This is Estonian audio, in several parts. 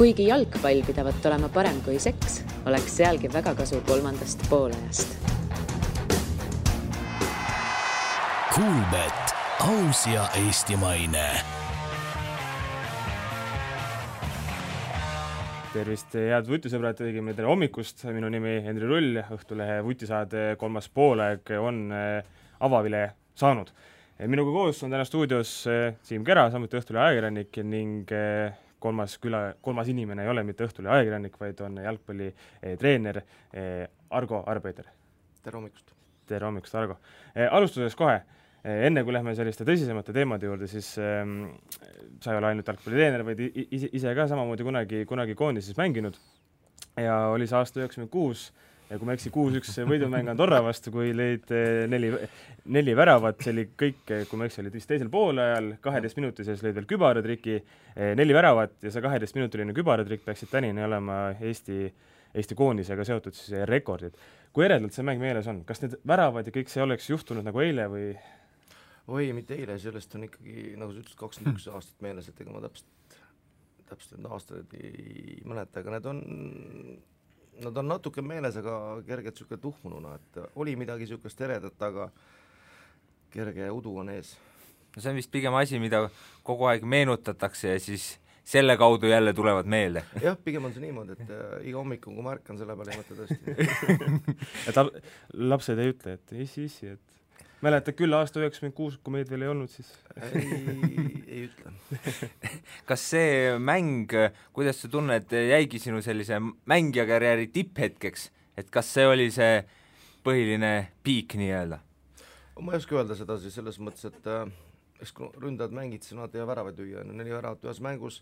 kuigi jalgpall pidavat olema parem kui seks, oleks sealgi väga kasu kolmandast poolajast. Kuulmet, aus ja eestimaine tervist, head vutisõbrad, tegime tere hommikust, minu nimi Henri Rull, Õhtulehe vutisaade kolmas poolaeg on äh, avavile saanud. minuga koos on täna stuudios äh, Siim Kera, samuti Õhtulehe ajakirjanik ning äh, kolmas küla, kolmas inimene ei ole mitte Õhtulehe ajakirjanik, vaid on jalgpallitreener Argo Arbeiter. tere hommikust! tere hommikust, Argo! alustuseks kohe Eh, enne kui lähme selliste tõsisemate teemade juurde, siis ähm, sa ei ole ainult jalgpallitreener, vaid ise, ise ka samamoodi kunagi, kunagi koondises mänginud ja oli see aasta üheksakümmend kuus ja kui ma ei eksi, kuus-üks võidumäng Andorra vastu, kui lõid eh, neli, neli väravat, see oli kõik, kui ma ei eksi, olid vist teisel poolajal, kaheteist minuti sees lõid veel kübaratriki, neli väravat ja see kaheteistminutiline kübaratrikk peaksid tänini olema Eesti, Eesti koondisega seotud siis rekordid. kui eredalt see mäng meeles on, kas need väravad ja kõik see oleks juhtunud nagu eile või oi, mitte eile, sellest on ikkagi, nagu sa ütlesid, kakskümmend üks aastat meeles, et ega ma täpselt, täpselt neid aastaid ei mäleta, aga need on, nad on natuke meeles, aga kergelt niisugune tuhmununa, et oli midagi niisugust eredat, aga kerge udu on ees. no see on vist pigem asi, mida kogu aeg meenutatakse ja siis selle kaudu jälle tulevad meelde. jah, pigem on see niimoodi, et äh, iga hommiku, kui ma ärkan, selle peale ei mõtle tõesti et lapsed ei ütle, et issi, issi, et mäletad küll aasta üheksakümmend kuus, kui meid veel ei olnud, siis ei, ei ütle. Kas see mäng, kuidas sa tunned, jäigi sinu sellise mängijakarjääri tipphetkeks, et kas see oli see põhiline piik nii-öelda? ma ei oska öelda seda siis selles mõttes, et äh, eks kui ründajad mängid, siis nad ei jää väravaid lüüa, on ju, neli väravat ühes mängus,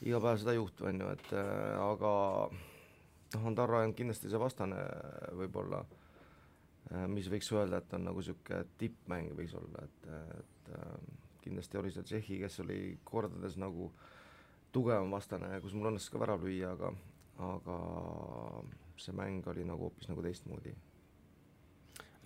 iga päev seda ei juhtu, on ju, et äh, aga noh, on kindlasti see vastane võib-olla äh, Äh, mis võiks öelda, et on nagu niisugune tippmäng võiks olla, et, et äh, kindlasti oli seal Tšehhi, kes oli kordades nagu tugevam vastane, kus mul õnnestus ka värav lüüa, aga aga see mäng oli nagu hoopis nagu teistmoodi.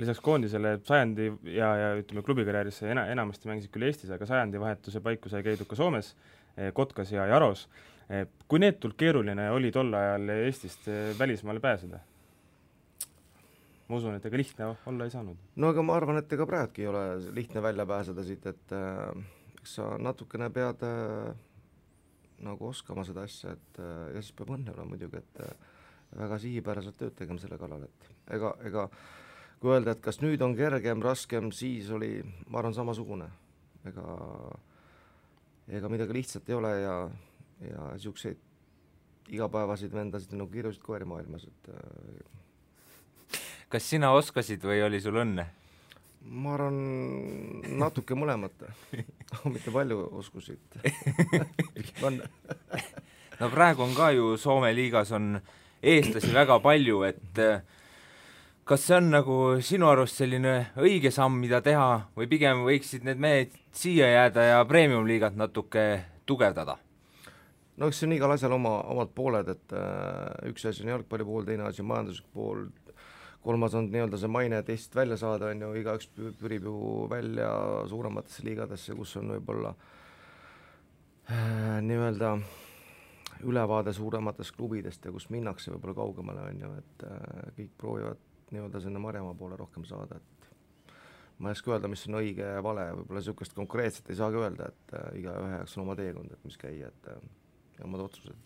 lisaks koondisele sajandi ja, ja ütleme, klubikarjääris sa ena-, enamasti mängisid küll Eestis, aga sajandivahetuse paiku sai käidud ka Soomes, eh, Kotkas ja Jaros. Eh, kui neetult keeruline oli tol ajal Eestist eh, välismaale pääseda? Ma usun, et ega lihtne olla ei saanud. no aga ma arvan, et ega praegugi ei ole lihtne välja pääseda siit, et äh, eks sa natukene pead äh, nagu oskama seda asja, et äh, ja siis peab õnne olema muidugi, et väga sihipäraselt tööd tegema selle kallal, et ega, ega kui öelda, et kas nüüd on kergem, raskem, siis oli, ma arvan, samasugune. ega, ega midagi lihtsat ei ole ja, ja niisuguseid igapäevaseid vendasid nagu kirjusid koeri maailmas, et äh, kas sina oskasid või oli sul õnne? ma arvan, natuke mõlemat mitte palju oskusid no praegu on ka ju Soome liigas on eestlasi väga palju, et eh, kas see on nagu sinu arust selline õige samm, mida teha või pigem võiksid need mehed siia jääda ja premium-liigat natuke tugevdada? no eks see on igal asjal oma, omad pooled, et äh, üks asi on jalgpalli pool, teine asi majanduslik pool, kolmas on nii-öelda see maine, et Eestist välja saada, on ju, igaüks pürib ju välja suurematesse liigadesse, kus on võib-olla äh, nii-öelda ülevaade suurematest klubidest ja kus minnakse võib-olla kaugemale, on ju, et äh, kõik proovivad nii-öelda sinna Marjamaa poole rohkem saada, et ma ei oska öelda, mis on õige ja vale, võib-olla niisugust konkreetset ei saagi öelda, et äh, igaühe jaoks on oma teekond, et mis käia, et ja omad otsused.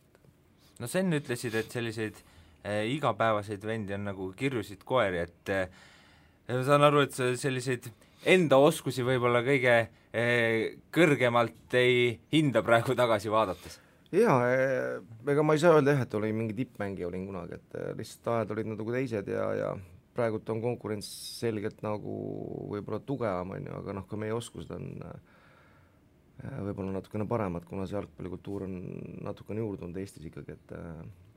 no sa enne ütlesid, et selliseid igapäevaseid vendi on nagu kirjusid koeri, et äh, ma saan aru, et sa selliseid enda oskusi võib-olla kõige äh, kõrgemalt ei hinda praegu tagasi vaadates? jaa, ega ma ei saa öelda jah, et olin mingi tippmängija olin kunagi, et lihtsalt ajad olid nagu teised ja, ja praegult on konkurents selgelt nagu võib-olla tugevam, on ju, aga noh, ka meie oskused on võib-olla natukene paremad, kuna see jalgpallikultuur on natukene juurdunud Eestis ikkagi, et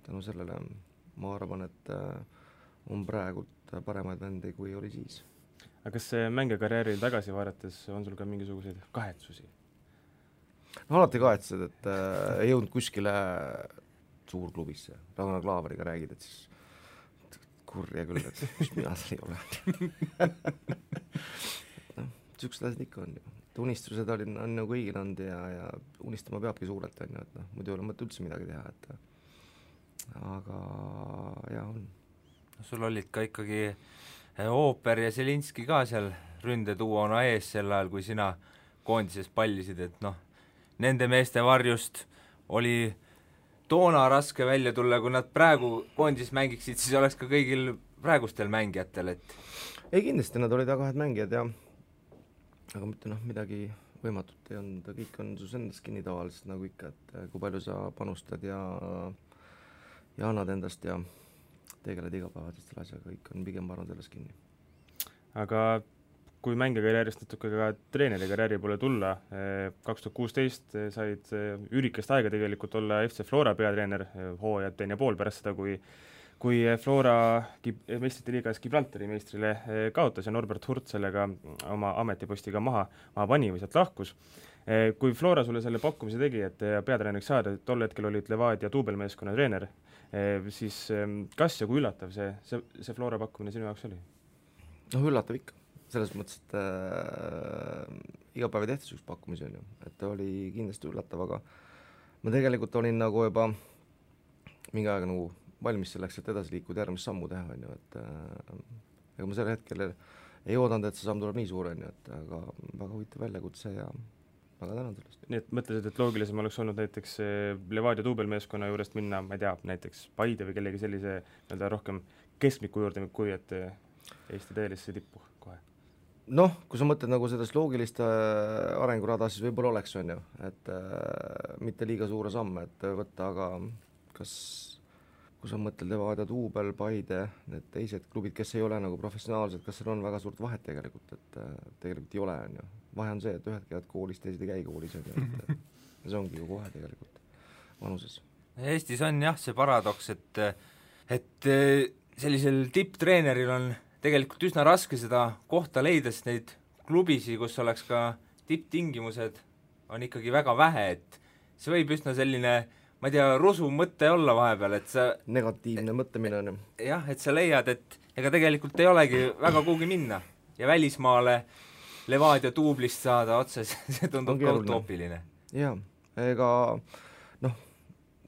tänu sellele ma arvan, et äh, on praegult paremaid vendi, kui oli siis. aga kas mängijakarjääri tagasi vaadates on sul ka mingisuguseid kahetsusi? no alati kahetsed, et äh, ei jõudnud kuskile suurklubisse, Ragnar Klaveriga räägid, et siis kurja küll, et mis mina seal ei ole noh, niisugused asjad ikka on ju. et unistused olid, on nagu kõigil olnud ja, ja unistama peabki suurelt, on ju, et noh, muidu ei ole mõtet üldse midagi teha, et aga jaa, on. sul olid ka ikkagi eh, Ooper ja Zelinski ka seal ründeduona ees sel ajal, kui sina koondises pallisid, et noh, nende meeste varjust oli toona raske välja tulla, kui nad praegu koondises mängiksid, siis oleks ka kõigil praegustel mängijatel, et ei kindlasti, nad olid väga head mängijad ja aga mitte noh, midagi võimatut ei olnud, kõik on sus endast kinni tavaliselt nagu ikka, et eh, kui palju sa panustad ja ja annad endast ja tegeled igapäevaste asjaga, kõik on pigem, ma arvan, selles kinni. aga kui mängijakarjäärist natuke ka treeneri karjääri poole tulla, kaks tuhat kuusteist said üürikest aega tegelikult olla FC Flora peatreener, hooaja teine pool pärast seda, kui kui Flora meistrite liigas Gibraltari meistrile kaotas ja Norbert Hurt sellega oma ametipostiga maha, maha pani või sealt lahkus. kui Flora sulle selle pakkumise tegi, et peatreeneriks saada, tol hetkel olid Levadia duubelmeeskonna treener, siis kas ja kui üllatav see, see, see Flora pakkumine sinu jaoks oli? noh, üllatav ikka. Selles mõttes, et äh, iga päev ei tehta niisuguseid pakkumisi, on ju, et oli kindlasti üllatav, aga ma tegelikult olin nagu juba mingi aeg nagu valmis selleks, et edasi liikuda, järgmist sammu teha, on ju, et äh, ega ma sel hetkel ei oodanud, et see samm tuleb nii suur, on ju, et aga väga huvitav väljakutse ja väga tänan eest. nii et mõtlesid, et loogilisem oleks olnud näiteks Levadia duubelmeeskonna juurest minna, ma ei tea, näiteks Paide või kellegi sellise nii-öelda rohkem keskmiku juurde, kui et Eesti tõelisse tippu kohe? noh, kui sa mõtled nagu sellest loogilist äh, arengurada, siis võib-olla oleks, on ju, et äh, mitte liiga suure samme, et võtta, aga kas, kui sa mõtled Levadia, Duubel, Paide, need teised klubid, kes ei ole nagu professionaalsed, kas seal on väga suurt vahet tegelikult, et tegelikult ei ole, on ju. Vahe on see, et ühed käivad koolis, teised ei käi koolis, on ju, et see ongi ju kohe tegelikult vanuses. Eestis on jah, see paradoks, et et äh, sellisel tipptreeneril on tegelikult üsna raske seda kohta leida, sest neid klubisid, kus oleks ka tipptingimused, on ikkagi väga vähe, et see võib üsna selline ma ei tea, rusu mõte olla vahepeal, et sa negatiivne mõtlemine on ju. jah, et sa leiad, et ega tegelikult ei olegi väga kuhugi minna ja välismaale Levadia duublist saada otse, see tundub ka utoopiline. jaa, ega noh,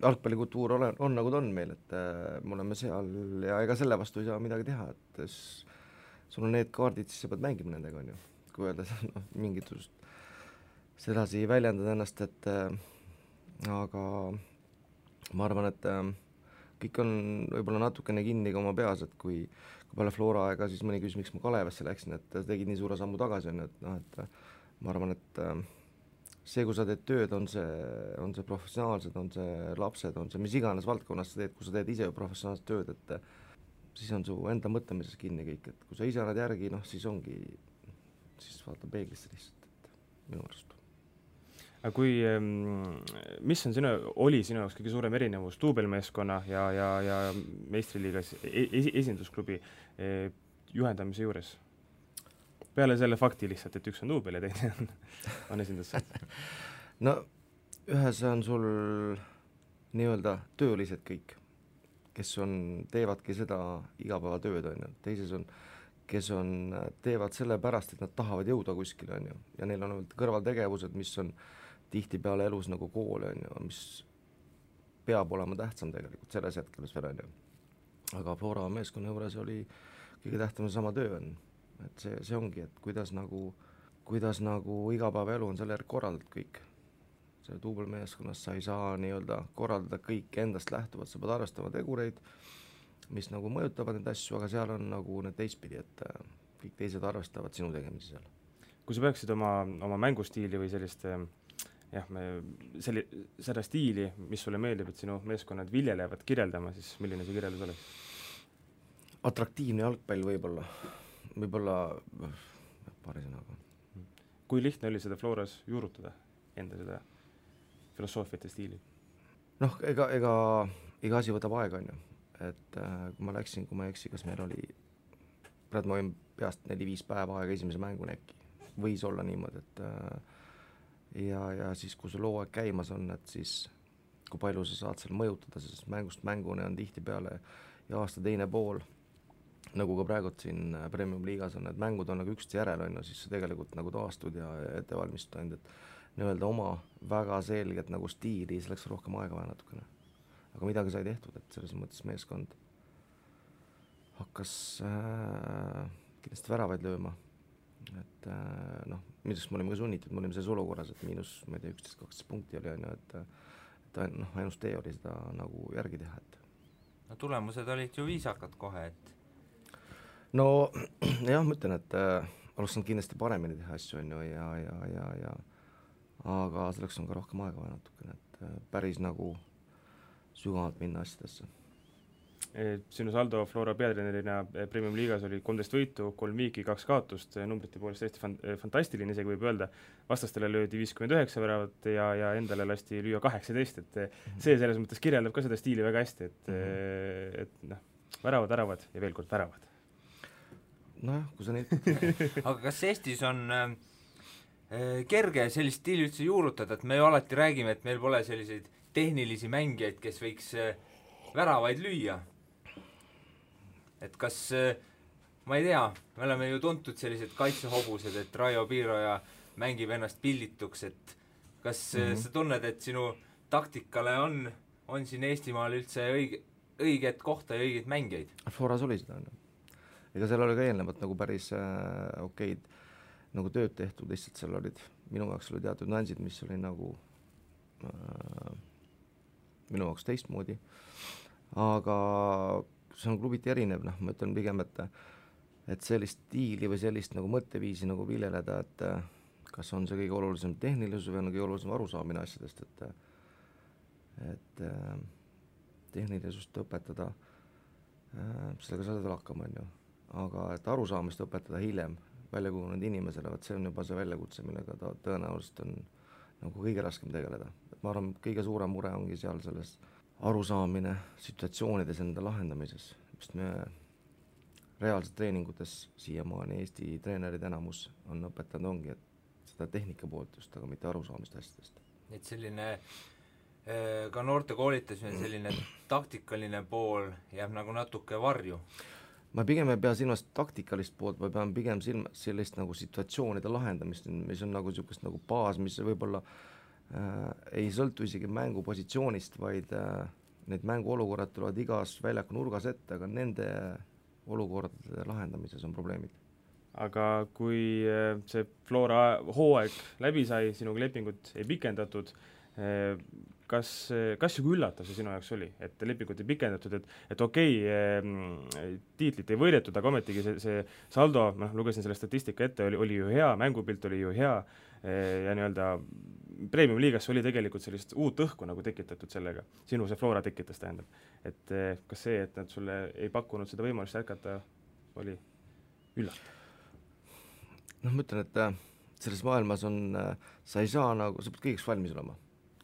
jalgpallikultuur ole, on nagu ta on meil, et äh, me oleme seal ja ega selle vastu ei saa midagi teha, et sul on need kaardid, siis sa pead mängima nendega, on ju. kui öelda noh, mingit sedasi väljendada ennast, et äh, aga ma arvan, et äh, kõik on võib-olla natukene kinni ka oma peas, et kui, kui peale Flora aega siis mõni küsis, miks ma Kalevasse läksin, et tegid nii suure sammu tagasi, on ju, et noh, et ma arvan, et äh, see, kui sa teed tööd, on see, on see professionaalsed, on see lapsed, on see mis iganes valdkonnas sa teed, kui sa teed ise professionaalset tööd, et siis on su enda mõtlemises kinni kõik, et kui sa ise annad järgi, noh siis ongi, siis vaata peeglisse lihtsalt, et minu arust aga kui, mis on sinu, oli sinu jaoks kõige suurem erinevus duubelmeeskonna ja, ja, ja meistriliigas e-, esi, esindusklubi e, juhendamise juures? peale selle fakti lihtsalt, et üks on duubel ja teine on, on esindus no ühes on sul nii-öelda töölised kõik, kes on, teevadki seda igapäevatööd, on ju, teises on, kes on, teevad sellepärast, et nad tahavad jõuda kuskile, on ju, ja neil on kõrvaltegevused, mis on tihtipeale elus nagu kool, on ju, mis peab olema tähtsam tegelikult selles hetkel veel, on ju. aga Flora meeskonna juures oli kõige tähtsam seesama töö on et see, see ongi, et kuidas nagu, kuidas nagu igapäevaelu on selle järgi korraldatud kõik. selle duubelmeeskonnas sa ei saa nii-öelda korraldada kõike endast lähtuvalt, sa pead arvestama tegureid, mis nagu mõjutavad neid asju, aga seal on nagu need teistpidi, et äh, kõik teised arvestavad sinu tegemisi seal. kui sa peaksid oma, oma mängustiili või sellist äh, jah, me selli-, seda stiili, mis sulle meeldib, et sinu meeskonnad viljelevad, kirjeldama, siis milline see kirjeldus oleks? atraktiivne jalgpall võib-olla võib-olla paari sõnaga. kui lihtne oli seda Floras juurutada, enda seda filosoofiat ja stiili? noh, ega, ega iga asi võtab aega, on ju, et äh, kui ma läksin, kui ma ei eksi, kas meil oli, praegu ma võin peast neli-viis päeva aega esimese mänguni äkki, võis olla niimoodi, et äh, ja, ja siis, kui sul hooaeg käimas on, et siis kui palju sa saad seal mõjutada, sest mängust mänguni on tihtipeale ja aasta teine pool nagu ka praegult siin äh, Premium-liigas on, need mängud on nagu üksteise järel, on ju, siis sa tegelikult nagu taastud ja ette valmistud ainult, et nii-öelda oma väga selget nagu stiili, siis läks rohkem aega vaja natukene. aga midagi sai tehtud, et selles mõttes meeskond hakkas äh, kindlasti väravaid lööma, et äh, noh, millest me olime ka sunnitud, me olime selles olukorras, et miinus, ma ei tea, üksteist, kaksteist punkti oli, on ju, et et noh, ainus tee oli seda nagu järgi teha, et. No tulemused olid ju viisakad kohe, et. No jah, ma ütlen, et äh, oleks saanud kindlasti paremini teha asju, on ju, ja, ja, ja, ja. Aga selleks on ka rohkem aega vaja natukene, et äh, päris nagu sügavalt minna asjadesse. Eh, sinu saldo Flora peatreenerina eh, Premium-liigas oli kolmteist võitu, kolm viiki, kaks kaotust, eh, numbrite poolest täiesti fan-, fantastiline isegi võib öelda, vastastele löödi viiskümmend üheksa väravat ja, ja endale lasti lüüa kaheksateist, et mhm. see selles mõttes kirjeldab ka seda stiili väga hästi, et mm, -hmm. et noh, väravad, väravad ja veel kord väravad nojah, kui sa ütled aga kas Eestis on äh, kerge sellist stiili üldse juurutada, et me ju alati räägime, et meil pole selliseid tehnilisi mängijaid, kes võiks äh, väravaid lüüa. Et kas äh, ma ei tea, me oleme ju tuntud sellised kaitsehobused, et Raio Piiroja mängib ennast pillituks, et kas mm -hmm. sa tunned, et sinu taktikale on, on siin Eestimaal üldse õige, õiget kohta ja õigeid mängijaid? Floras oli seda, on ju ega seal oli ka eelnevalt nagu päris äh, okeid nagu tööd tehtud, lihtsalt seal olid, minu jaoks olid teatud nüansid, mis oli nagu äh, minu jaoks teistmoodi, aga see on klubiti erinev, noh, ma ütlen pigem, et et sellist stiili või sellist nagu mõtteviisi nagu viljeleda, et äh, kas on see kõige olulisem tehnilisus või on kõige olulisem arusaamine asjadest, et et äh, tehnilisust õpetada äh,, sellega sa saad veel hakkama, on ju aga et arusaamist õpetada hiljem väljakujunenud inimesele, vot see on juba see väljakutse, millega ta tõenäoliselt on nagu kõige raskem tegeleda. et ma arvan, kõige suurem mure ongi seal selles arusaamine situatsioonides enda lahendamises, sest me reaalselt treeningutes siiamaani Eesti treenerid enamus on õpetanud, ongi, et seda tehnika poolt just, aga mitte arusaamist asjadest. et selline eh, ka noorte koolitamine, selline taktikaline pool jääb nagu natuke varju ma pigem ei pea silmas taktikalist poolt, ma pean pigem silmas sellist nagu situatsioonide lahendamist, mis on nagu niisugust nagu baas, mis võib-olla äh, ei sõltu isegi mängupositsioonist, vaid äh, need mänguolukorrad tulevad igas väljaku nurgas ette, aga nende olukordade lahendamises on probleemid. aga kui äh, see Flora hooaeg läbi sai, sinuga lepingut ei pikendatud, äh, kas, kas ja kui üllatav see sinu jaoks oli, et lepingut ei pikendatud, et et okei okay,, tiitlit ei võidetud, aga ometigi see, see saldo, noh, lugesin selle statistika ette, oli, oli ju hea, mängupilt oli ju hea ja nii-öelda premium-liigas oli tegelikult sellist uut õhku nagu tekitatud sellega, sinu see Flora tekitas, tähendab. et kas see, et nad sulle ei pakkunud seda võimalust jätkata, oli üllatav? noh, ma ütlen, et äh, selles maailmas on, äh, sa ei saa nagu, sa pead kõigeks valmis olema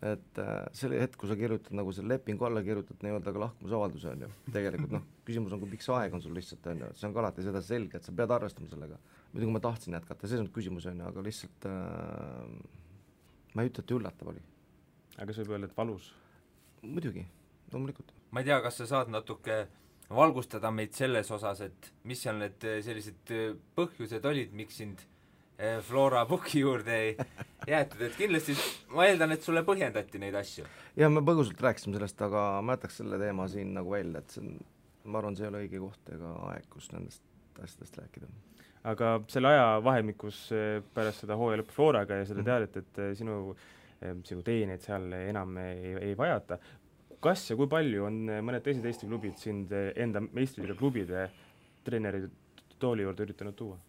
et selle hetk, kui sa kirjutad nagu selle lepingu alla, kirjutad nii-öelda ka lahkumisavalduse, on ju, tegelikult noh, küsimus on, kui pikk see aeg on sul lihtsalt, on ju, see on ka alati seda selge, et sa pead arvestama sellega. Muidugi ma tahtsin jätkata, see ei olnud küsimus, on ju, aga lihtsalt äh, ma ei ütle, et üllatav oli. aga kas võib öelda, et valus? muidugi, loomulikult. ma ei tea, kas sa saad natuke valgustada meid selles osas, et mis seal need sellised põhjused olid, miks sind Eh, Flora Puki juurde ei jäetud, et kindlasti ma eeldan, et sulle põhjendati neid asju. jah, me põgusalt rääkisime sellest, aga ma jätaks selle teema siin nagu välja, et see on, ma arvan, see ei ole õige koht ega aeg, kus nendest asjadest rääkida. Aga selle ajavahemikus eh, pärast seda hooaja lõppu Floraga ja seda mhm. teadet, et eh, sinu, sinu teeneid seal enam ei, ei vajata, kas ja kui palju on mõned teised Eesti klubid sind enda meistriliiga klubide treeneri tooli juurde üritanud tuua?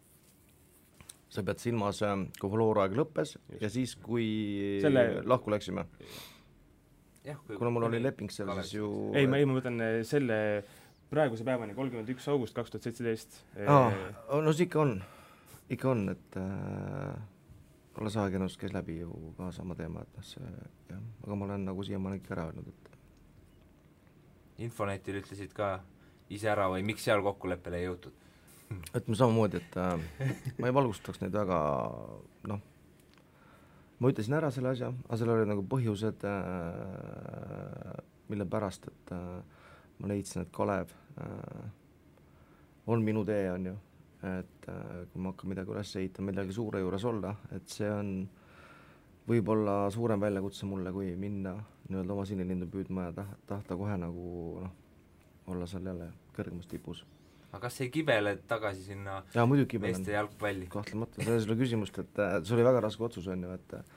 sa pead silmas, ähm, kui Flora aeg lõppes Just. ja siis, kui Selle... lahku läksime? kuna mul oli leping seal, siis ju ei, ma, ei, ma mõtlen selle praeguse päevani, kolmkümmend üks august kaks tuhat seitseteist. aa, no see ikka on, ikka on, et äh, Kalle Saagennus käis läbi ju ka sama teema, et noh, see jah, aga ma olen nagu siiamaani ikka ära öelnud, et Infonetil ütlesid ka ise ära või miks seal kokkuleppele ei jõutud? ütleme samamoodi, et äh, ma ei valgustaks neid väga noh, ma ütlesin ära selle asja, aga seal olid nagu põhjused äh,, mille pärast, et äh, ma leidsin, et Kalev äh, on minu tee, on ju. et äh, kui ma hakkan midagi üles ehitama, millegi suure juures olla, et see on võib-olla suurem väljakutse mulle, kui minna nii-öelda oma sinilindu püüdma ja taht-, tahta kohe nagu noh, olla seal jälle kõrgemas tipus. aga kas ei kibele tagasi sinna kibelen. meeste jalgpalli? kahtlemata, selles ei ole küsimust, et äh, see oli väga raske otsus, on ju, et äh,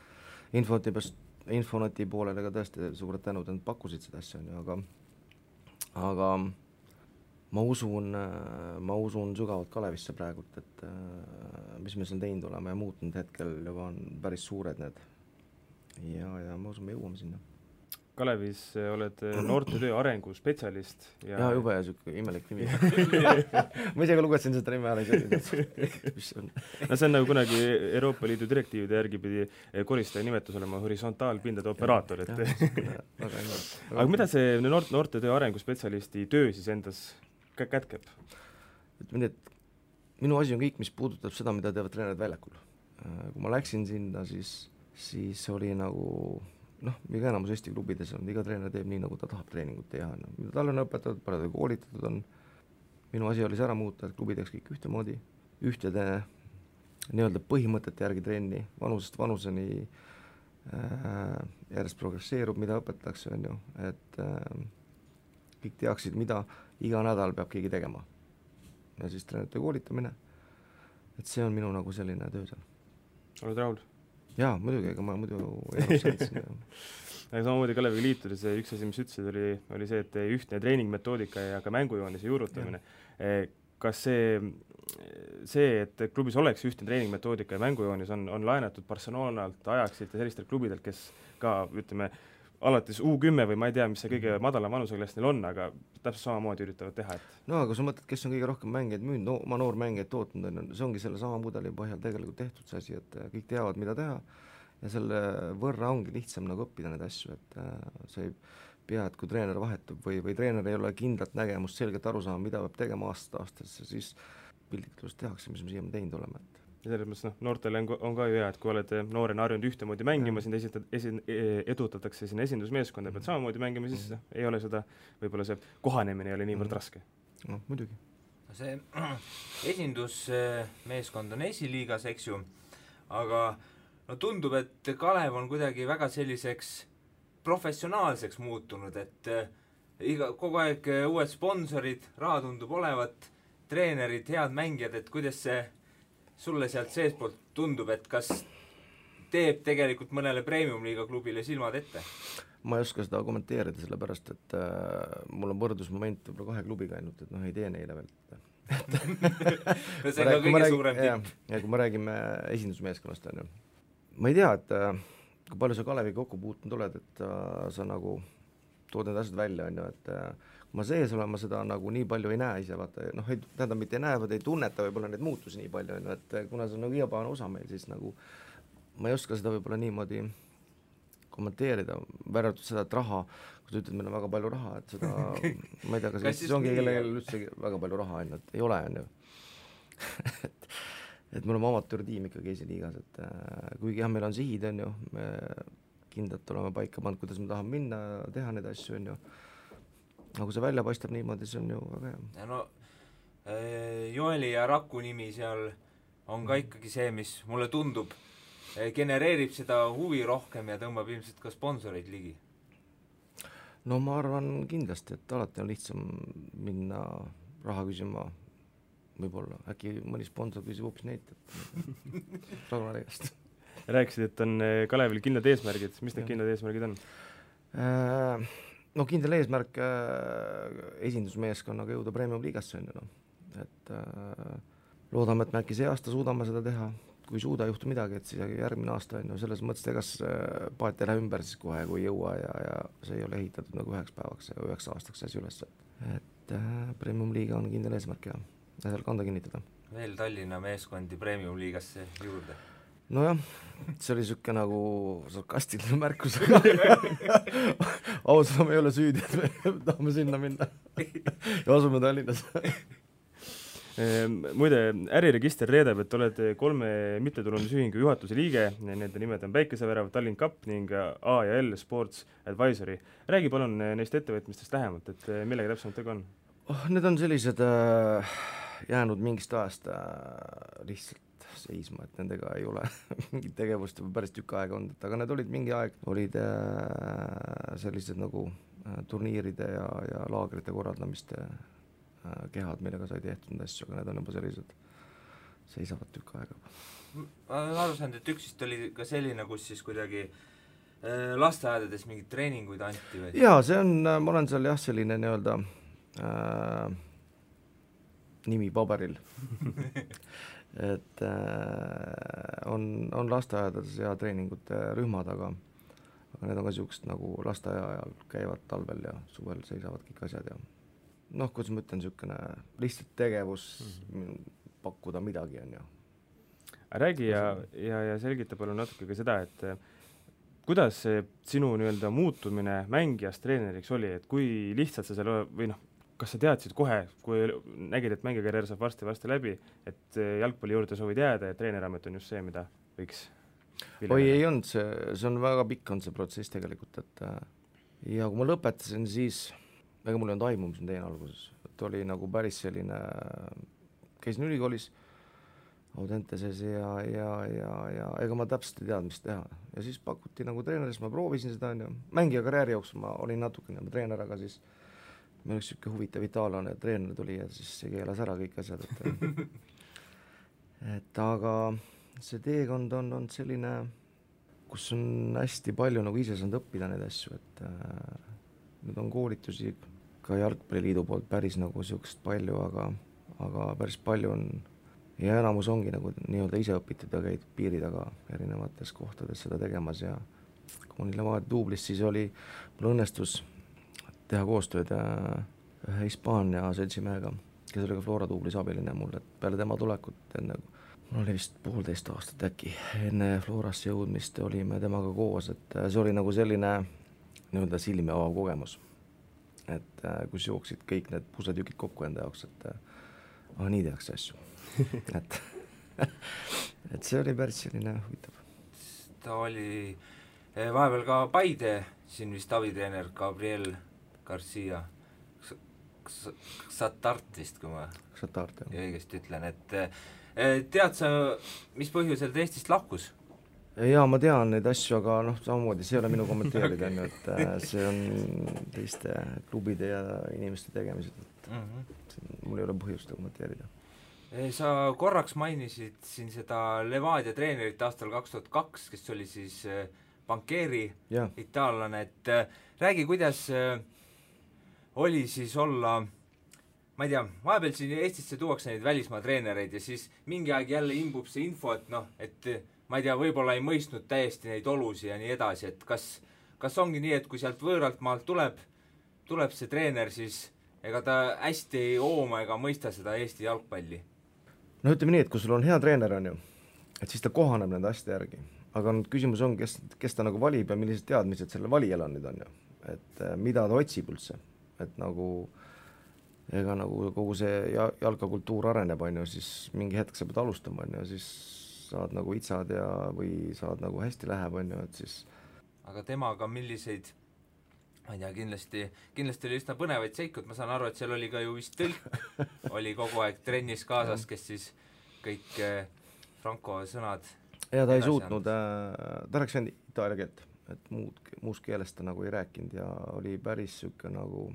Infoti peast, Infoneti poolele ka tõesti suured tänud, et nad pakkusid seda asja, on ju, aga aga ma usun, ma usun sügavalt Kalevisse praegult, et mis me seal teinud oleme ja muutnud hetkel juba on päris suured need. ja, ja ma usun, me jõuame sinna. Kalevis oled noortetöö arenguspetsialist ja jaa, jube niisugune imelik nimi ma ise ka lugesin seda nime ära, mis see on. no see on nagu kunagi Euroopa Liidu direktiivide järgi pidi koristaja nimetus olema horisontaalpindade operaator, et aga mida see noort, noortetöö arenguspetsialisti töö siis endas kätkeb? ütleme nii, et minu asi on kõik, mis puudutab seda, mida teevad treenerid väljakul. kui ma läksin sinna, siis, siis oli nagu noh, iga enamus Eesti klubides on, iga treener teeb nii, nagu ta tahab treeningut teha, noh, mida talle on õpetatud, ta koolitatud on, minu asi oli see ära muuta, et klubi teeks kõik ühtemoodi, ühtede nii-öelda põhimõtete järgi trenni, vanusest vanuseni äh, järjest progresseerub, mida õpetatakse, on ju, et äh, kõik teaksid, mida iga nädal peab keegi tegema. ja siis treenerite koolitamine, et see on minu nagu selline töö seal. oled rahul? Jaa, muidugi, ega ma muidu ei sõitsin aga samamoodi Kaleviga liitudes üks asi, mis ütlesid, oli, oli see, et ühtne treeningmetoodika ja ka mängujoonise juurutamine. kas see, see, et klubis oleks ühtne treeningmetoodika ja mängujoonis, on, on laenatud Barcelonalt, Ajaxilt ja sellistelt klubidelt, kes ka ütleme, alates U kümme või ma ei tea, mis see kõige madalam vanuseklass neil on, aga täpselt samamoodi üritavad teha, et no aga sa mõtled, kes on kõige rohkem mängijaid müünud, no oma noormängijaid tootnud, on ju, see ongi sellesama mudeli põhjal tegelikult tehtud see asi, et kõik teavad, mida teha, ja selle võrra ongi lihtsam nagu õppida neid asju, et äh, sa ei pea, et kui treener vahetub või, või treener ei ole kindlat nägemust, selget arusaama, mida peab tegema aastast aastasse, siis piltlikult öeldes tehakse, mis me siiamaani teinud oleme, et ja selles mõttes noh, noortele on, on ka ju hea, et kui oled noorena harjunud ühtemoodi mängima, sind esitad, esi-, edutatakse sinna esindusmeeskonda, pead samamoodi mängima, siis mm. ei ole seda, võib-olla see kohanemine ei ole niivõrd mm. raske. noh, muidugi. see esindusmeeskond on esiliigas, eks ju, aga no tundub, et Kalev on kuidagi väga selliseks professionaalseks muutunud, et iga, kogu aeg uued sponsorid, raha tundub olevat, treenerid, head mängijad, et kuidas see sulle sealt seestpoolt tundub, et kas teeb tegelikult mõnele premium-liiga klubile silmad ette? ma ei oska seda kommenteerida, sellepärast et äh, mul on võrdlusmoment võib-olla kahe klubiga ainult, et noh, ei tee neile veel no see on ka kõige suurem tipp. ja kui me räägime esindusmeeskonnast, on ju, ma ei tea, et äh, kui palju sa Kaleviga kokku puutunud oled, et äh, sa nagu tood need asjad välja, on ju, et äh, ma sees olen, ma seda nagu nii palju ei näe ise, vaata noh, ei, tähendab, mitte ei näe, vaid ei tunneta võib-olla neid muutusi nii palju, on ju, et kuna see on nagu igapäevane osa meil, siis nagu ma ei oska seda võib-olla niimoodi kommenteerida, välja arvatud seda, et raha, kui sa ütled, meil on väga palju raha, et seda ma ei tea, kas Eestis ongi kellelgi üldse väga palju raha, on ju, et ei ole, on ju. Et, et me oleme amatöörtiim ikkagi esiliigas, et äh, kuigi jah, meil on sihid, on ju, me kindlalt oleme paika pannud, kuidas me tahame minna, teha neid asju, on ju aga kui see välja paistab niimoodi, see on ju väga hea. ja no äh, Joeli ja Raku nimi seal on ka ikkagi see, mis mulle tundub, äh, genereerib seda huvi rohkem ja tõmbab ilmselt ka sponsoreid ligi. no ma arvan kindlasti, et alati on lihtsam minna raha küsima võib-olla, äkki mõni sponsor küsib hoopis neid, et Ragnar Eegast. rääkisid, et on äh, Kalevil kindlad eesmärgid, mis need kindlad eesmärgid on äh,? No kindel eesmärk äh, esindusmeeskonnaga jõuda premium-liigasse, on ju noh, et äh, loodame, et me äkki see aasta suudame seda teha, kui ei suuda, ei juhtu midagi, et siis järgmine aasta on ju, selles mõttes, et ega see paat ei lähe ümber siis kohe, kui ei jõua ja, ja see ei ole ehitatud nagu üheks päevaks ja üheks aastaks asi üles, et äh, premium-liiga on kindel eesmärk ja, ja seal kanda kinnitada. veel Tallinna meeskondi premium-liigasse juurde nojah, see oli niisugune nagu sarkastiline märkus ausalt, me ei ole süüdi, et me tahame sinna minna ja asume Tallinnas ehm, muide, äriregister reedab, et oled kolme mittetulundusühingu juhatuse liige, nende nimed on Päikesevärav, Tallinn Cup ning A ja L Sports Advisory. räägi palun neist ettevõtmistest lähemalt, et millega täpsemalt tegu on? oh, need on sellised äh, jäänud mingist ajast äh, lihtsalt seisma, et nendega ei ole mingit tegevust juba päris tükk aega olnud, et aga need olid mingi aeg, olid äh, sellised nagu äh, turniiride ja, ja laagrite korraldamiste äh, kehad, millega sai tehtud neid asju, aga need on juba sellised, seisavad tükk aega. ma olen aru saanud, et üks vist oli ka selline, kus siis kuidagi äh, lasteaedades mingeid treeninguid anti või? jaa, see on, ma olen seal jah, selline nii-öelda äh, nimi paberil et äh, on, on lasteaedades ja treeningute rühmad, aga aga need on ka niisugused nagu lasteaia ajal käivad talvel ja suvel seisavad kõik asjad ja noh, kuidas ma ütlen, niisugune lihtsalt tegevus mm, -hmm. pakkuda midagi, on ju. räägi ja, ja, ja selgita palun natuke ka seda, et eh, kuidas see sinu nii-öelda muutumine mängijast treeneriks oli, et kui lihtsalt sa seal või noh, kas sa teadsid kohe, kui nägid, et mängijakarjäär saab varsti-varsti läbi, et eh, jalgpalli juurde soovid jääda ja treeneriamet on just see, mida võiks oi, ei olnud see, see on väga pikk, on see protsess tegelikult, et äh, ja kui ma lõpetasin, siis ega mul ei olnud aimu, mis ma teen alguses, et oli nagu päris selline, käisin ülikoolis, Audenteses ja, ja, ja, ja ega ma täpselt ei teadnud, mis teha. ja siis pakuti nagu treener, siis ma proovisin seda, on ju, mängija karjääri jooksul ma olin natukene treener, aga siis meil üks niisugune huvitav itaallane treener tuli ja siis keelas ära kõik asjad, et et aga see teekond on olnud selline, kus on hästi palju nagu ise saanud õppida neid asju, et äh, nüüd on koolitusi ka Jalgpalliliidu poolt päris nagu niisugust palju, aga, aga päris palju on ja enamus ongi nagu nii-öelda ise õpitud ja käid piiri taga erinevates kohtades seda tegemas ja kui ma olin Levadia duublis, siis oli, mul õnnestus teha koostööd äh, Hispaania seltsimehega, kes oli ka Flora duublis abiline mul, et peale tema tulekut, enne mul oli vist poolteist aastat äkki, enne Florasse jõudmist olime temaga koos, et äh, see oli nagu selline nii-öelda silmi avav kogemus. et äh, kus jooksid kõik need pusetükid kokku enda jaoks, et ah, nii tehakse asju et et see oli päris selline huvitav. ta oli vahepeal ka Paide siin vist abitreener Gabriel Garcia Satart vist, kui ma Satart, jah. õigesti ütlen, et eh, tead sa, mis põhjusel ta Eestist lahkus? jaa, ma tean neid asju, aga noh, samamoodi see ei ole minu kommenteerida, on ju, et äh, see on teiste klubide ja inimeste tegemised, et mm -hmm. mul ei ole põhjust kommenteerida. Eh, sa korraks mainisid siin seda Levadia treenerit aastal kaks tuhat kaks, kes oli siis bankeeri itaallane, et räägi, kuidas äh, oli siis olla ma ei tea, vahepeal siin Eestisse tuuakse neid välismaa treenereid ja siis mingi aeg jälle imbub see info, et noh, et ma ei tea, võib-olla ei mõistnud täiesti neid olusid ja nii edasi, et kas, kas ongi nii, et kui sealt võõralt maalt tuleb, tuleb see treener, siis ega ta hästi ei hooma ega mõista seda Eesti jalgpalli? no ütleme nii, et kui sul on hea treener, on ju, et siis ta kohaneb nende asjade järgi. aga nüüd küsimus on, kes, kes ta nagu valib ja millised teadmised sellel valijal on nüüd, on ju. et eh, mida ta otsib üldse et nagu ega nagu kogu see ja jalkakultuur areneb, on ju, siis mingi hetk sa pead alustama, on ju, siis saad nagu itsad ja, või saad nagu hästi läheb, on ju, et siis aga temaga milliseid ma ei tea, kindlasti, kindlasti oli üsna põnevaid seikuid, ma saan aru, et seal oli ka ju vist tõlk oli kogu aeg trennis kaasas, kes siis kõik eh, Franco sõnad ja ta ei suutnud äh,, ta rääkis ainult itaalia keelt, et muud, muus keeles ta nagu ei rääkinud ja oli päris niisugune nagu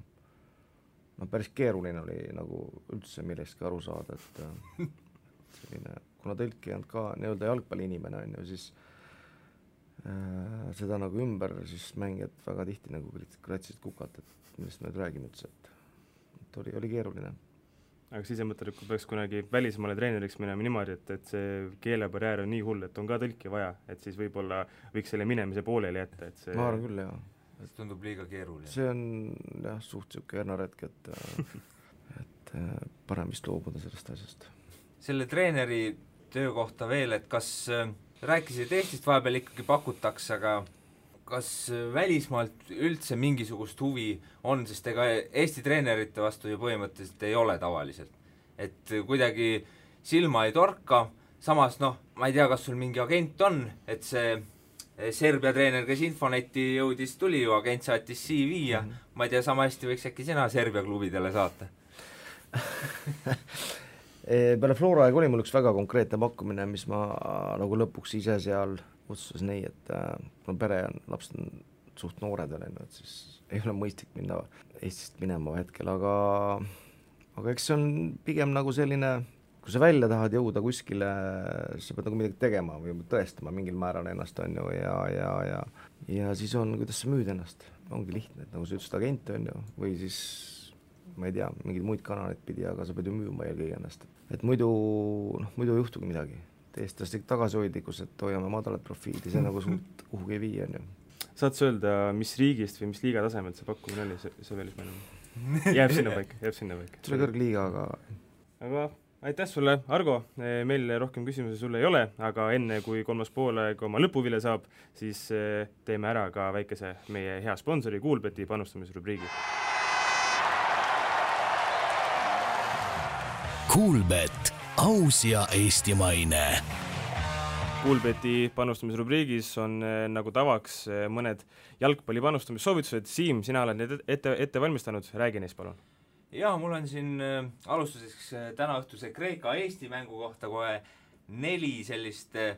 noh, päris keeruline oli nagu üldse millestki aru saada, et äh, selline, kuna tõlk ei olnud ka nii-öelda jalgpalliinimene, on ju, siis äh, seda nagu ümber siis mängijad väga tihti nagu kratsisid kukalt, et millest me nüüd räägime üldse, et et oli, oli keeruline. aga et kui peaks kunagi välismaale treeneriks minema niimoodi, et, et see keelebarjäär on nii hull, et on ka tõlki vaja, et siis võib-olla võiks selle minemise pooleli jätta, et see ma arvan küll, jaa see tundub liiga keeruline. see on jah, suht niisugune hernaretk, et et äh, parem vist loobuda sellest asjast. selle treeneri töö kohta veel, et kas äh,, rääkisid Eestist vahepeal ikkagi pakutakse, aga kas välismaalt üldse mingisugust huvi on, sest ega Eesti treenerite vastu ju põhimõtteliselt ei ole tavaliselt. et kuidagi silma ei torka, samas noh, ma ei tea, kas sul mingi agent on, et see Serbia treener, kes Infoneti jõudis, tuli ju, agent saatis CV ja mm -hmm. ma ei tea, sama hästi võiks äkki sina Serbia klubidele saata Eh, peale Flora aega oli mul üks väga konkreetne pakkumine, mis ma nagu lõpuks ise seal otsustasin ei, et äh, kuna pere on, lapsed on suht noored veel, on ju, et siis ei ole mõistlik minna Eestist minema hetkel, aga aga eks see on pigem nagu selline, kui sa välja tahad jõuda kuskile, sa pead nagu midagi tegema või tõestama mingil määral ennast, on ju, ja, ja, ja ja siis on, kuidas sa müüd ennast, ongi lihtne, et nagu sa ütlesid, agent, on ju, või siis ma ei tea, mingeid muid kanaleid pidi, aga sa pead ju müüma eelkõige ennast. et muidu, noh, muidu ei juhtugi midagi. eestlaslik tagasihoidlikkus, et hoiame madalat profiili, see nagu suurt kuhugi ei vii, on ju. saad sa öelda, mis riigist või mis liiga tasemelt see pakkumine oli, see, see välismaalane? jääb sinnapaika, jääb sinnapaika. see oli kõrgliiga, aga aga aitäh sulle, Argo, meil rohkem küsimusi sulle ei ole, aga enne, kui kolmas poolaeg oma lõpuvilja saab, siis eh, teeme ära ka väikese meie hea sponsori Kuulbeti panustamisrubriigi. Kuulbett, aus ja eestimaine Kuulbeti panustamisrubriigis on äh, nagu tavaks mõned jalgpalli panustamissoovitused, Siim, sina oled need ette, ette valmistanud, räägi neist palun. Jaa, mul on siin äh, alustuseks äh, tänaõhtuse Kreeka-Eesti mängu kohta kohe neli sellist äh,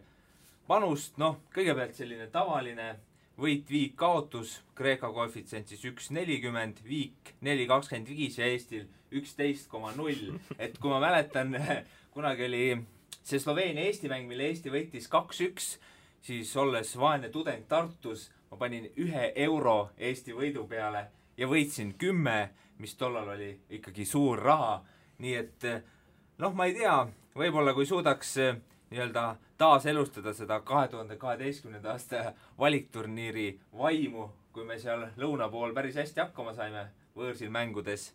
panust, noh, kõigepealt selline tavaline võit, viik, kaotus, Kreeka koefitsient siis üks nelikümmend, viik neli kakskümmend viis ja Eestil üksteist koma null. et kui ma mäletan, kunagi oli see Sloveenia-Eesti mäng, mille Eesti võitis kaks-üks, siis olles vaene tudeng Tartus, ma panin ühe euro Eesti võidu peale ja võitsin kümme, mis tollal oli ikkagi suur raha. nii et noh, ma ei tea, võib-olla kui suudaks eh, nii-öelda taaselustada seda kahe tuhande kaheteistkümnenda aasta valikturniiri vaimu, kui me seal lõuna pool päris hästi hakkama saime võõrsil mängudes,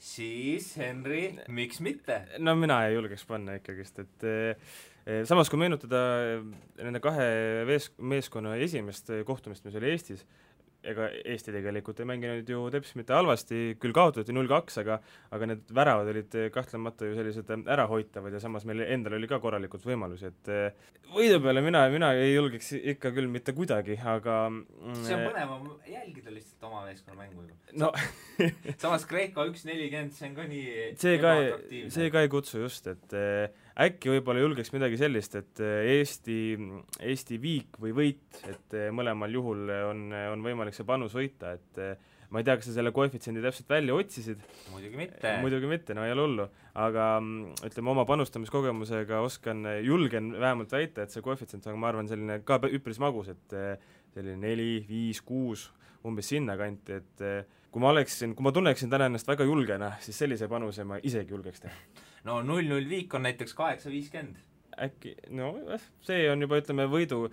siis Henri, miks mitte? no mina ei julgeks panna ikkagist, et eh, samas kui meenutada eh, nende kahe vees-, meeskonna esimest kohtumist, mis oli Eestis, ega Eesti tegelikult ei mänginud ju teps mitte halvasti, küll kaotati null-kaks, aga aga need väravad olid kahtlemata ju sellised ärahoitavad ja samas meil endal oli ka korralikult võimalusi, et eh, võidu peale mina, mina ei julgeks ikka küll mitte kuidagi, aga mm, see on põnevam jälgida lihtsalt oma meeskonna mängu ju. no samas Kreeka üks nelikümmend, see on ka nii see ka ei, see ka ei kutsu just, et äh, äkki võib-olla julgeks midagi sellist, et äh, Eesti, Eesti viik või võit, et äh, mõlemal juhul on, on võimalik see panus võita, et äh, ma ei tea, kas sa selle koefitsiendi täpselt välja otsisid? muidugi mitte. muidugi mitte, no ei ole hullu. aga mm, ütleme, oma panustamiskogemusega oskan, julgen vähemalt väita, et see koefitsient on, ma arvan, selline ka üpris magus, et selline neli, viis, kuus, umbes sinnakanti, et kui ma oleksin, kui ma tunneksin täna ennast väga julgena, siis sellise panuse ma isegi julgeks teha no null null viik on näiteks kaheksa viiskümmend. äkki, nojah, see on juba ütleme, võidu,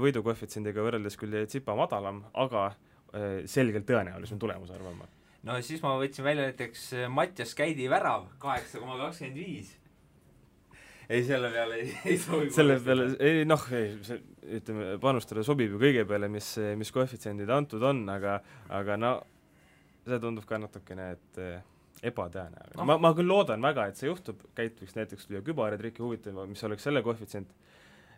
võidukoefitsiendiga võrreldes küll tsipa madalam, aga eh, selgelt tõenäolisem tulemus, arvan ma. no siis ma võtsin välja näiteks eh, Mattias Käidi värav, kaheksa koma kakskümmend viis. ei, selle peale ei, ei sobi selle peale, ei noh, ei, see ütleme, panustada sobib ju kõige peale, mis, mis koefitsiendid antud on, aga aga no see tundub ka natukene, et eh, ebatõenäoline no.. ma, ma küll loodan väga, et see juhtub, Käit võiks näiteks lüüa kübaratriki huvitav, mis oleks selle koefitsient,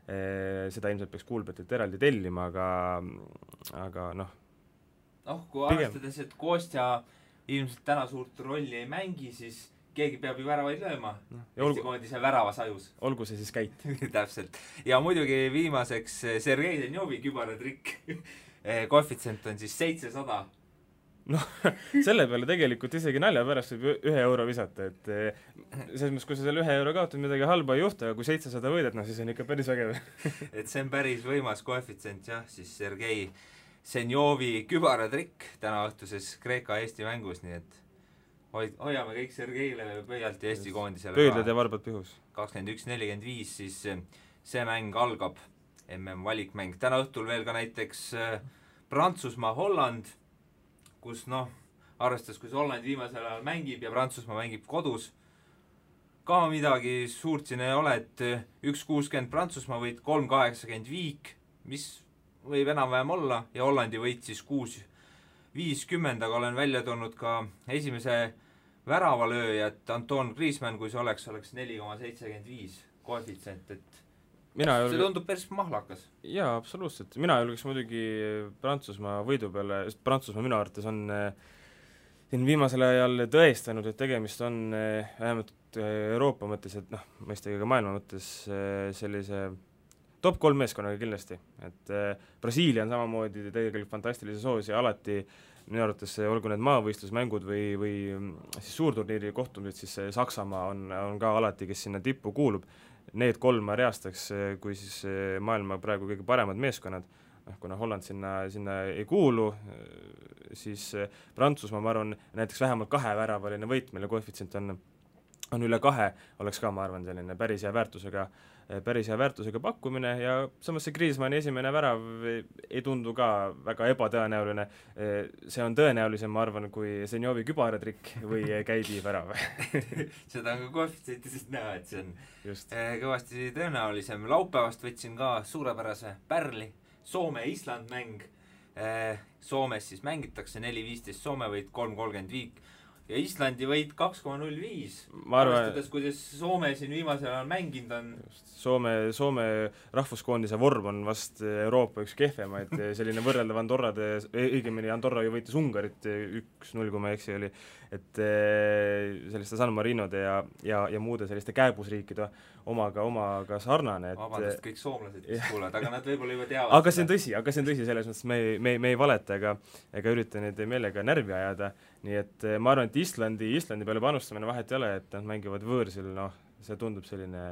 seda ilmselt peaks Kuulbetilt eraldi tellima, aga, aga noh. noh, kui pigem... arvestades, et Kostja ilmselt täna suurt rolli ei mängi, siis keegi peab ju väravaid lööma no,. Eesti koondise väravas ajus. olgu see siis Käit täpselt. ja muidugi viimaseks Sergei Denjovi kübaratrikk koefitsient on siis seitsesada noh, selle peale tegelikult isegi nalja pärast võib ühe euro visata, et eh, selles mõttes, kui sa selle ühe euro kaotad, midagi halba ei juhtu, aga kui seitsesada võidad, noh siis on ikka päris vägev. Et see on päris võimas koefitsient jah, siis Sergei Senjovi kübaratrikk tänaõhtuses Kreeka-Eesti mängus, nii et hoid-, hoiame kõik Sergeile pöialt ja Eesti koondisele pöidlad ja varbad pihus. kakskümmend üks, nelikümmend viis, siis see mäng algab, mm valikmäng, täna õhtul veel ka näiteks eh, Prantsusmaa-Holland kus noh, arvestades, kuidas Holland viimasel ajal mängib ja Prantsusmaa mängib kodus, ka midagi suurt siin ei ole, et üks kuuskümmend Prantsusmaa võit, kolm kaheksakümmend viik, mis võib enam-vähem olla, ja Hollandi võit siis kuus viiskümmend, aga olen välja toonud ka esimese väravalööjat, Anton Kriismann, kui see oleks, oleks neli koma seitsekümmend viis koefitsient, et mina see julge... tundub päris mahlakas. jaa, absoluutselt, mina julgeks muidugi Prantsusmaa võidu peale, sest Prantsusmaa minu arvates on eh, siin viimasel ajal tõestanud, et tegemist on eh, vähemalt Euroopa mõttes, et noh, mõistagi ka maailma mõttes sellise top kolm meeskonnaga kindlasti, et Brasiilia on samamoodi tegelikult fantastilises hoos ja alati minu arvates olgu need maavõistlusmängud või, või mm, siis suurturniiri kohtumised, siis Saksamaa on, on ka alati, kes sinna tippu kuulub, need kolm ma reastaks kui siis maailma praegu kõige paremad meeskonnad, noh kuna Holland sinna, sinna ei kuulu, siis Prantsusmaa, ma arvan, näiteks vähemalt kaheväravaline võit, mille koefitsient on, on üle kahe, oleks ka, ma arvan, selline päris hea väärtusega äh, Eh, päris hea väärtusega pakkumine ja samas see Kriismanni esimene värav ei, ei tundu ka väga ebatõenäoline, eh, see on tõenäolisem, ma arvan, kui Zenjovi kübaratrikk või käidi värav. Seda on ka koefitsientidest näha, et see on Just. Eh, kõvasti tõenäolisem, laupäevast võtsin ka suurepärase pärli, Soome-Island mäng, Soomes siis mängitakse neli viisteist Soome võit, kolm kolmkümmend viik, ja Islandi võit kaks koma null viis. arvestades, kuidas Soome siin viimasel ajal mänginud on. Soome, Soome rahvuskoondise vorm on vast Euroopa üks kehvemaid, selline võrreldav Andorrade, õigemini Andorra ju võitis Ungarit üks-null, kui ma ei eksi, oli et eh, selliste San Marinode ja, ja, ja muude selliste kääbusriikide omaga, omaga sarnane, et vabandust, kõik soomlased, kes kuulevad, aga nad võib-olla juba teavad aga see on tõsi, aga see on tõsi, selles mõttes me ei, me ei, me ei valeta ega ega ürita neid meelega närvi ajada, nii et eh, ma arvan, et Islandi, Islandi peale panustamine vahet ei ole, et nad mängivad võõrsil, noh, see tundub selline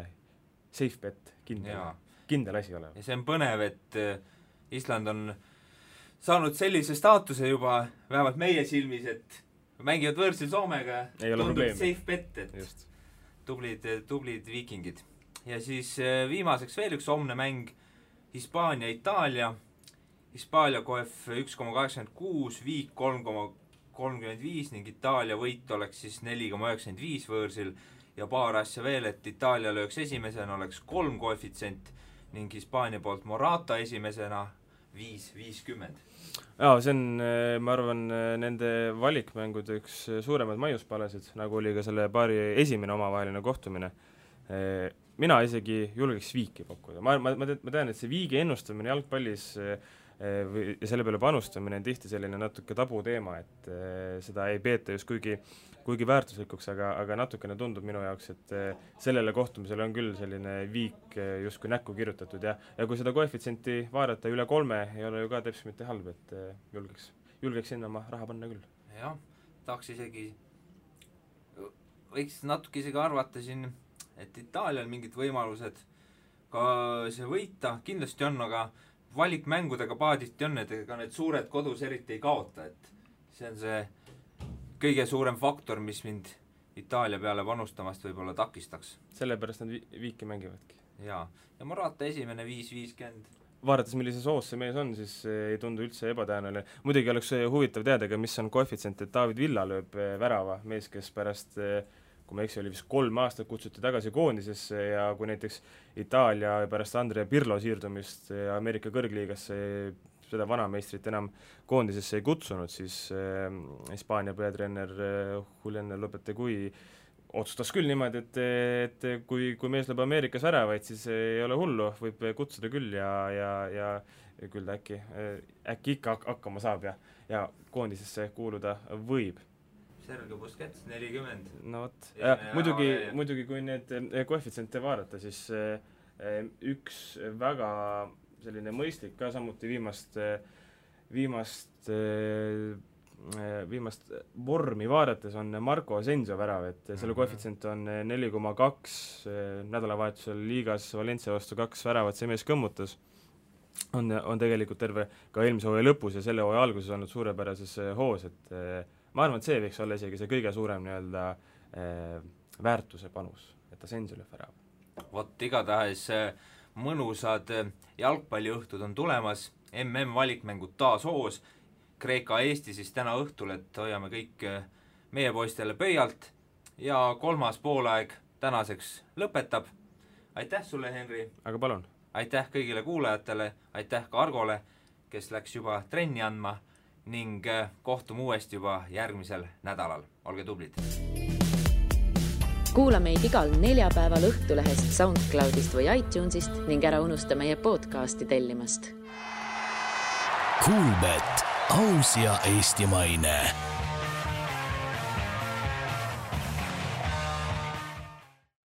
safe bet, kindel, kindel asi olevat. ja see on põnev, et eh, Island on saanud sellise staatuse juba, vähemalt meie silmis, et mängivad võõrsil Soomega, tundub safe bet, et Just. tublid, tublid viikingid. ja siis äh, viimaseks veel üks homne mäng, Hispaania-Itaalia, Hispaania kohv üks koma kaheksakümmend kuus, viik kolm koma kolmkümmend viis ning Itaalia võit oleks siis neli koma üheksakümmend viis võõrsil. Ja paar asja veel, et Itaalia lööks esimesena, oleks kolm koefitsient ning Hispaania poolt Morata esimesena viis viiskümmend jaa, see on, eh, ma arvan, eh, nende valikmängude üks eh, suuremaid maiuspalasid, nagu oli ka selle paari esimene omavaheline kohtumine. mina isegi julgeks viiki pakkuda, ma, ma, ma tean, et see viigi ennustamine jalgpallis või selle peale panustamine on tihti selline natuke tabuteema, et seda ei peeta just kuigi väärtuslikuks, aga, aga natukene tundub minu jaoks, et eh, sellele kohtumisele on küll selline viik eh, justkui näkku kirjutatud ja, ja kui seda koefitsienti vaadata üle kolme, ei ole ju ka teps mitte halb, et eh, julgeks, julgeks sinna oma raha panna küll. jah, tahaks isegi, võiks natuke isegi arvata siin, et Itaalial mingid võimalused ka see võita kindlasti on, aga valikmängudega paaditi on, et ega need suured kodus eriti ei kaota, et see on see kõige suurem faktor, mis mind Itaalia peale panustamast võib-olla takistaks. sellepärast nad vi-, viiki mängivadki? jaa, ja Morata esimene viis viiskümmend vaadates, millises hoos see mees on, siis ei tundu üldse ebatõenäoline. muidugi oleks huvitav teada ka, mis on koefitsient, et David Villa lööb eh, värava, mees, kes pärast eh, kui ma ei eksi, oli vist kolm aastat kutsuti tagasi koondisesse ja kui näiteks Itaalia pärast Andrea Pirlo siirdumist eh, Ameerika kõrgliigasse seda vanameistrit enam koondisesse ei kutsunud, siis äh, Hispaania peatreener äh, Julian Lopetegui otsustas küll niimoodi, et, et kui, kui mees lööb Ameerikas väravaid, siis ei ole hullu, võib kutsuda küll ja, ja, ja küll ta äkki, äh, äkki ikka hak-, hakkama saab ja, ja koondisesse kuuluda võib. Sergei Busquets, nelikümmend. no vot, muidugi, muidugi kui need koefitsiente vaadata, siis üks väga selline mõistlik ka samuti viimast, viimast viimast vormi vaadates on Marko Asensio värav, et selle mhm. koefitsient on neli koma kaks, nädalavahetusel liigas Valencia vastu kaks väravat see mees kõmmutas, on, on tegelikult terve ka eelmise hooaja lõpus ja selle hooaja alguses olnud suurepärases hoos, et ma arvan, et see võiks olla isegi see kõige suurem nii-öelda väärtuse panus, et Asensio lööb värava. vot igatahes äh mõnusad eh, jalgpalliõhtud on tulemas, MM-valikmängud taas hoos, Kreeka-Eesti siis täna õhtul, et hoiame kõik eh, meie poistele pöialt ja kolmas poolaeg tänaseks lõpetab. aitäh sulle, Henri! aga palun! aitäh kõigile kuulajatele, aitäh ka Argole, kes läks juba trenni andma ning eh, kohtume uuesti juba järgmisel nädalal, olge tublid! Kuula meid igal neljapäeval Õhtulehest, SoundCloudist või iTunesist ning ära unusta meie podcasti tellimast. Kuulbet, aus ja eestimaine